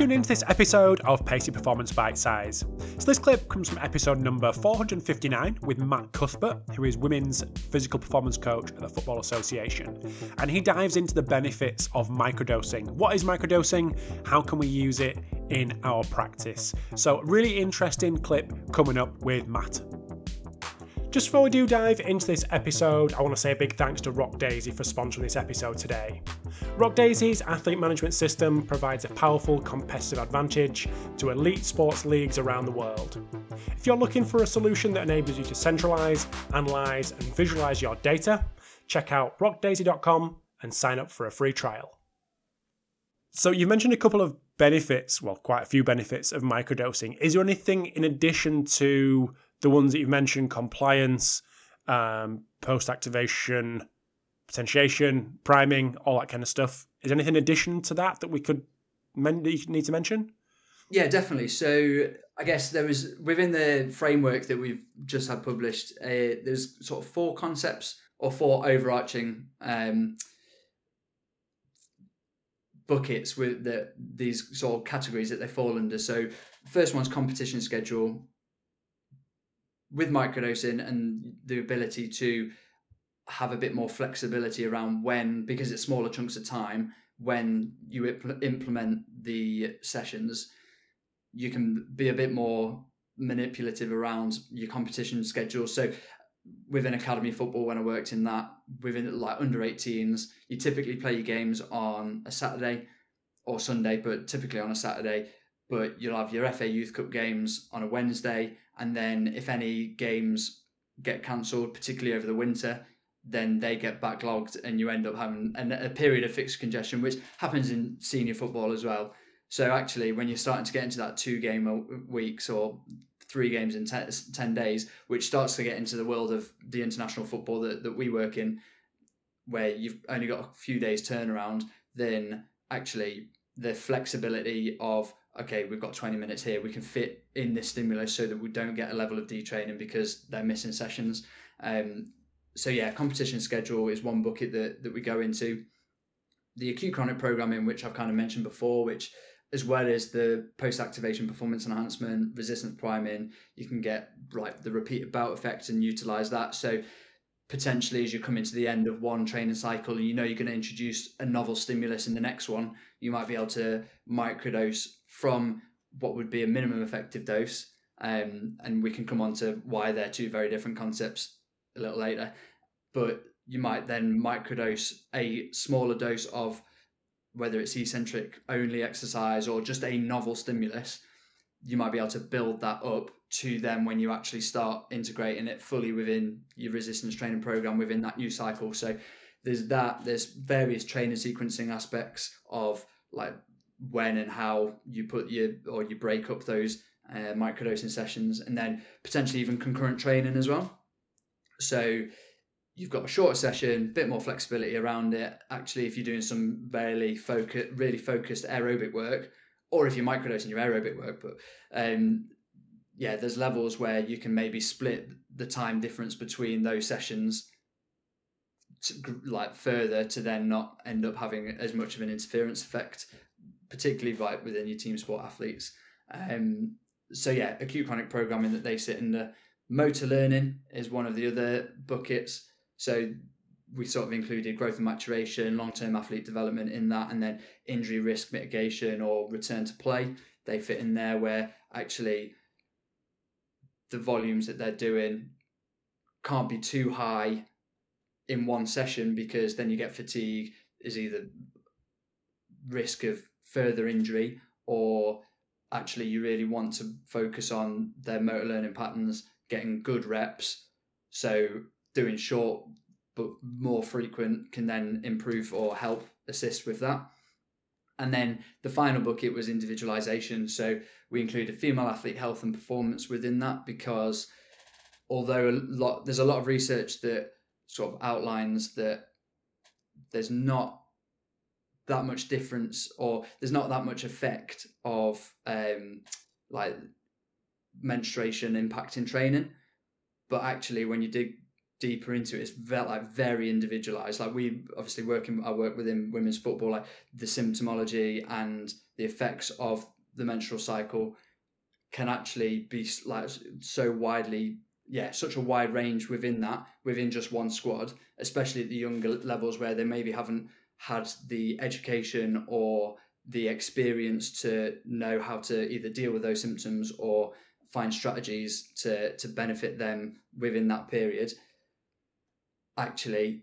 tuning into this episode of Pacey Performance Bite Size. So, this clip comes from episode number 459 with Matt Cuthbert, who is women's physical performance coach at the Football Association. And he dives into the benefits of microdosing. What is microdosing? How can we use it in our practice? So, really interesting clip coming up with Matt. Just before we do dive into this episode, I want to say a big thanks to RockDaisy for sponsoring this episode today. RockDaisy's athlete management system provides a powerful competitive advantage to elite sports leagues around the world. If you're looking for a solution that enables you to centralize, analyze, and visualize your data, check out rockdaisy.com and sign up for a free trial. So, you've mentioned a couple of benefits, well, quite a few benefits of microdosing. Is there anything in addition to the ones that you've mentioned compliance, um, post activation, potentiation, priming, all that kind of stuff. Is anything in addition to that that we could men- that you need to mention? Yeah, definitely. So I guess there was within the framework that we've just had published, uh, there's sort of four concepts or four overarching um, buckets with the, these sort of categories that they fall under. So first one's competition schedule, with microdosing and the ability to have a bit more flexibility around when, because it's smaller chunks of time, when you implement the sessions, you can be a bit more manipulative around your competition schedule. So within academy football, when I worked in that, within like under 18s, you typically play your games on a Saturday or Sunday, but typically on a Saturday. But you'll have your FA Youth Cup games on a Wednesday and then if any games get cancelled, particularly over the winter, then they get backlogged, and you end up having a period of fixture congestion, which happens in senior football as well. So actually, when you're starting to get into that two game weeks or three games in ten, 10 days, which starts to get into the world of the international football that, that we work in, where you've only got a few days turnaround, then actually the flexibility of okay, we've got 20 minutes here, we can fit in this stimulus so that we don't get a level of detraining because they're missing sessions. Um, so yeah, competition schedule is one bucket that, that we go into. The acute chronic programming, which I've kind of mentioned before, which as well as the post-activation performance enhancement, resistance priming, you can get like the repeated bout effect and utilize that. So potentially as you come into the end of one training cycle and you know you're going to introduce a novel stimulus in the next one, you might be able to microdose from what would be a minimum effective dose. Um, and we can come on to why they're two very different concepts a little later. But you might then microdose a smaller dose of whether it's eccentric only exercise or just a novel stimulus. You might be able to build that up to then when you actually start integrating it fully within your resistance training program within that new cycle. So there's that, there's various training sequencing aspects of like when and how you put your or you break up those uh, microdosing sessions, and then potentially even concurrent training as well. So you've got a shorter session, a bit more flexibility around it. Actually, if you're doing some really focus, really focused aerobic work, or if you're microdosing your aerobic work, but um, yeah, there's levels where you can maybe split the time difference between those sessions to, like further to then not end up having as much of an interference effect particularly like within your team sport athletes. Um, so yeah, acute chronic programming that they sit in the motor learning is one of the other buckets. So we sort of included growth and maturation, long term athlete development in that, and then injury risk mitigation or return to play. They fit in there where actually the volumes that they're doing can't be too high in one session because then you get fatigue is either risk of further injury or actually you really want to focus on their motor learning patterns, getting good reps. So doing short but more frequent can then improve or help assist with that. And then the final bucket was individualization. So we included female athlete health and performance within that because although a lot there's a lot of research that sort of outlines that there's not that much difference or there's not that much effect of um, like menstruation impacting training but actually when you dig deeper into it, it's very, like very individualized. Like we obviously working, I work within women's football, like the symptomology and the effects of the menstrual cycle can actually be like so widely yeah such a wide range within that within just one squad especially at the younger levels where they maybe haven't had the education or the experience to know how to either deal with those symptoms or find strategies to to benefit them within that period actually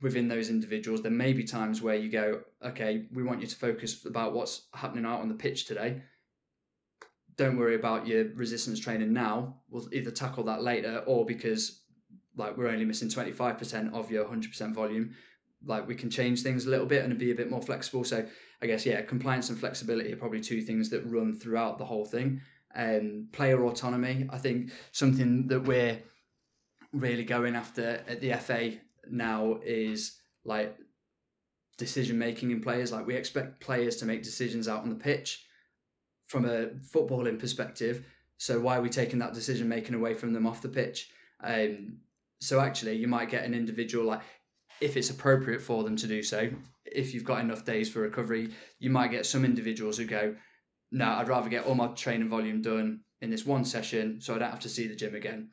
within those individuals there may be times where you go okay we want you to focus about what's happening out on the pitch today. Don't worry about your resistance training now. We'll either tackle that later or because like we're only missing 25% of your 100% volume like we can change things a little bit and be a bit more flexible. So i guess yeah compliance and flexibility are probably two things that run throughout the whole thing. And player autonomy i think something that we're really going after at the fa now is like decision making in players. Like we expect players to make decisions out on the pitch from a footballing perspective. So why are we taking that decision making away from them off the pitch? Um, so actually you might get an individual like if it's appropriate for them to do so, if you've got enough days for recovery, you might get some individuals who go, No, I'd rather get all my training volume done in this one session so I don't have to see the gym again.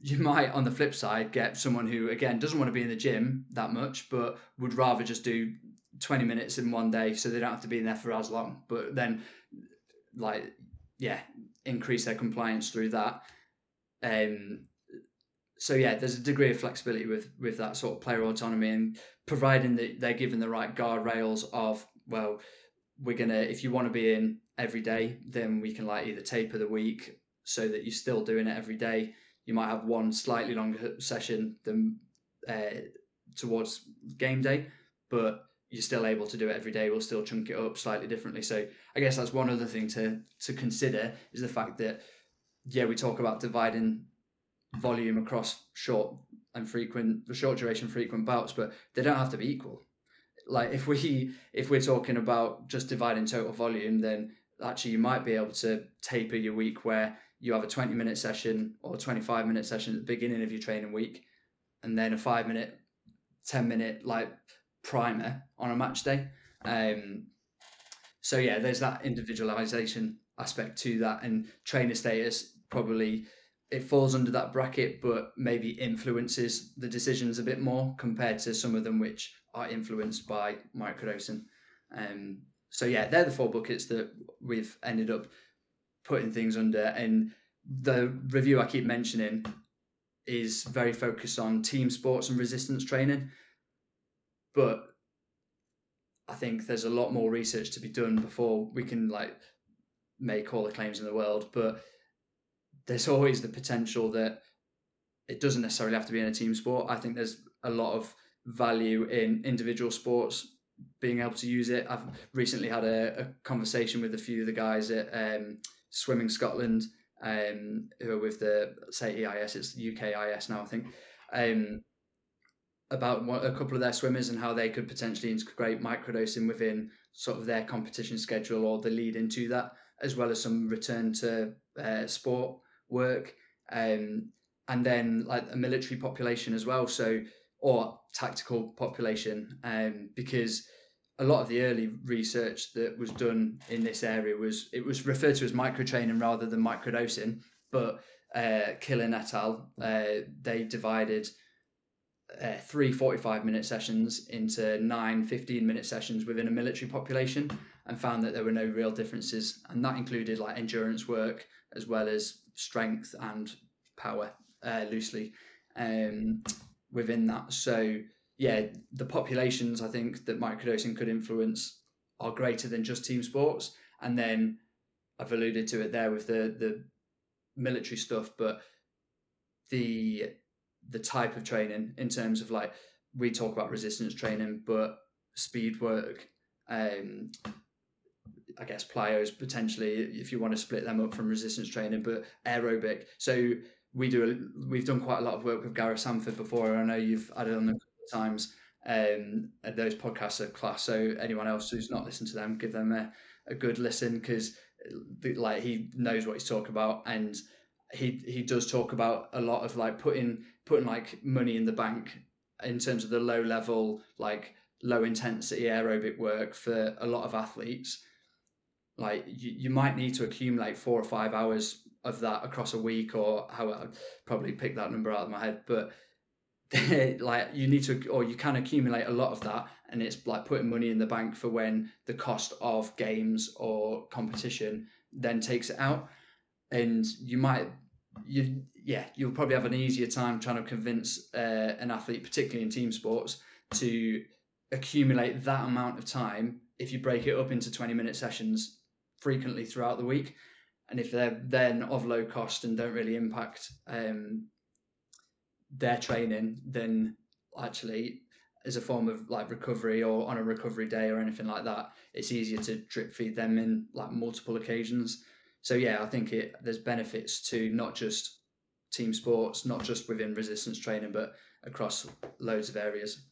You might, on the flip side, get someone who, again, doesn't want to be in the gym that much, but would rather just do 20 minutes in one day so they don't have to be in there for as long. But then, like, yeah, increase their compliance through that. Um, so yeah, there's a degree of flexibility with with that sort of player autonomy and providing that they're given the right guardrails of well, we're gonna if you want to be in every day, then we can like either taper the week so that you're still doing it every day. You might have one slightly longer session than uh, towards game day, but you're still able to do it every day. We'll still chunk it up slightly differently. So I guess that's one other thing to to consider is the fact that yeah, we talk about dividing volume across short and frequent, the short duration frequent bouts, but they don't have to be equal. Like if we if we're talking about just dividing total volume, then actually you might be able to taper your week where you have a 20 minute session or 25 minute session at the beginning of your training week and then a five minute 10 minute like primer on a match day um so yeah there's that individualization aspect to that and trainer status probably it falls under that bracket, but maybe influences the decisions a bit more compared to some of them which are influenced by microdosing. Um, so yeah, they're the four buckets that we've ended up putting things under. And the review I keep mentioning is very focused on team sports and resistance training, but I think there's a lot more research to be done before we can like make all the claims in the world. But there's always the potential that it doesn't necessarily have to be in a team sport. I think there's a lot of value in individual sports being able to use it. I've recently had a, a conversation with a few of the guys at um, Swimming Scotland, um, who are with the say EIS, it's UKIS now, I think, um, about what, a couple of their swimmers and how they could potentially integrate microdosing within sort of their competition schedule or the lead into that, as well as some return to uh, sport work, um, and then like a military population as well. So or tactical population, um, because a lot of the early research that was done in this area was it was referred to as microtraining rather than microdosing. But uh, Kilen et al. Uh, they divided uh, three 45 minute sessions into nine 15 minute sessions within a military population and found that there were no real differences. And that included like endurance work as well as strength and power uh, loosely um, within that. So yeah, the populations I think that microdosing could influence are greater than just team sports. And then I've alluded to it there with the the military stuff, but the the type of training in terms of like we talk about resistance training, but speed work, um, I guess plyos potentially if you want to split them up from resistance training, but aerobic. So we do a, we've done quite a lot of work with Gareth Sandford before. I know you've added on of times. Um, those podcasts are class. So anyone else who's not listened to them, give them a, a good listen because like he knows what he's talking about. And he he does talk about a lot of like putting putting like money in the bank in terms of the low level like low intensity aerobic work for a lot of athletes like you, you might need to accumulate four or five hours of that across a week or how i probably pick that number out of my head but like you need to or you can accumulate a lot of that and it's like putting money in the bank for when the cost of games or competition then takes it out. And you might you yeah you'll probably have an easier time trying to convince uh, an athlete particularly in team sports to accumulate that amount of time if you break it up into 20 minute sessions frequently throughout the week. And if they're then of low cost and don't really impact um, their training then actually as a form of like recovery or on a recovery day or anything like that. It's easier to drip feed them in like multiple occasions. So yeah i think it there's benefits to not just team sports not just within resistance training but across loads of areas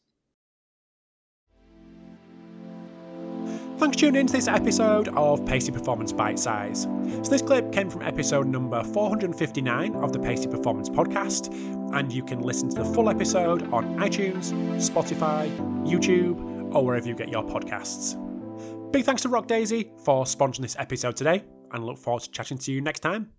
Thanks for tuning in to this episode of Pacey Performance Bite Size. So, this clip came from episode number 459 of the Pacey Performance podcast, and you can listen to the full episode on iTunes, Spotify, YouTube, or wherever you get your podcasts. Big thanks to RockDaisy for sponsoring this episode today, and look forward to chatting to you next time.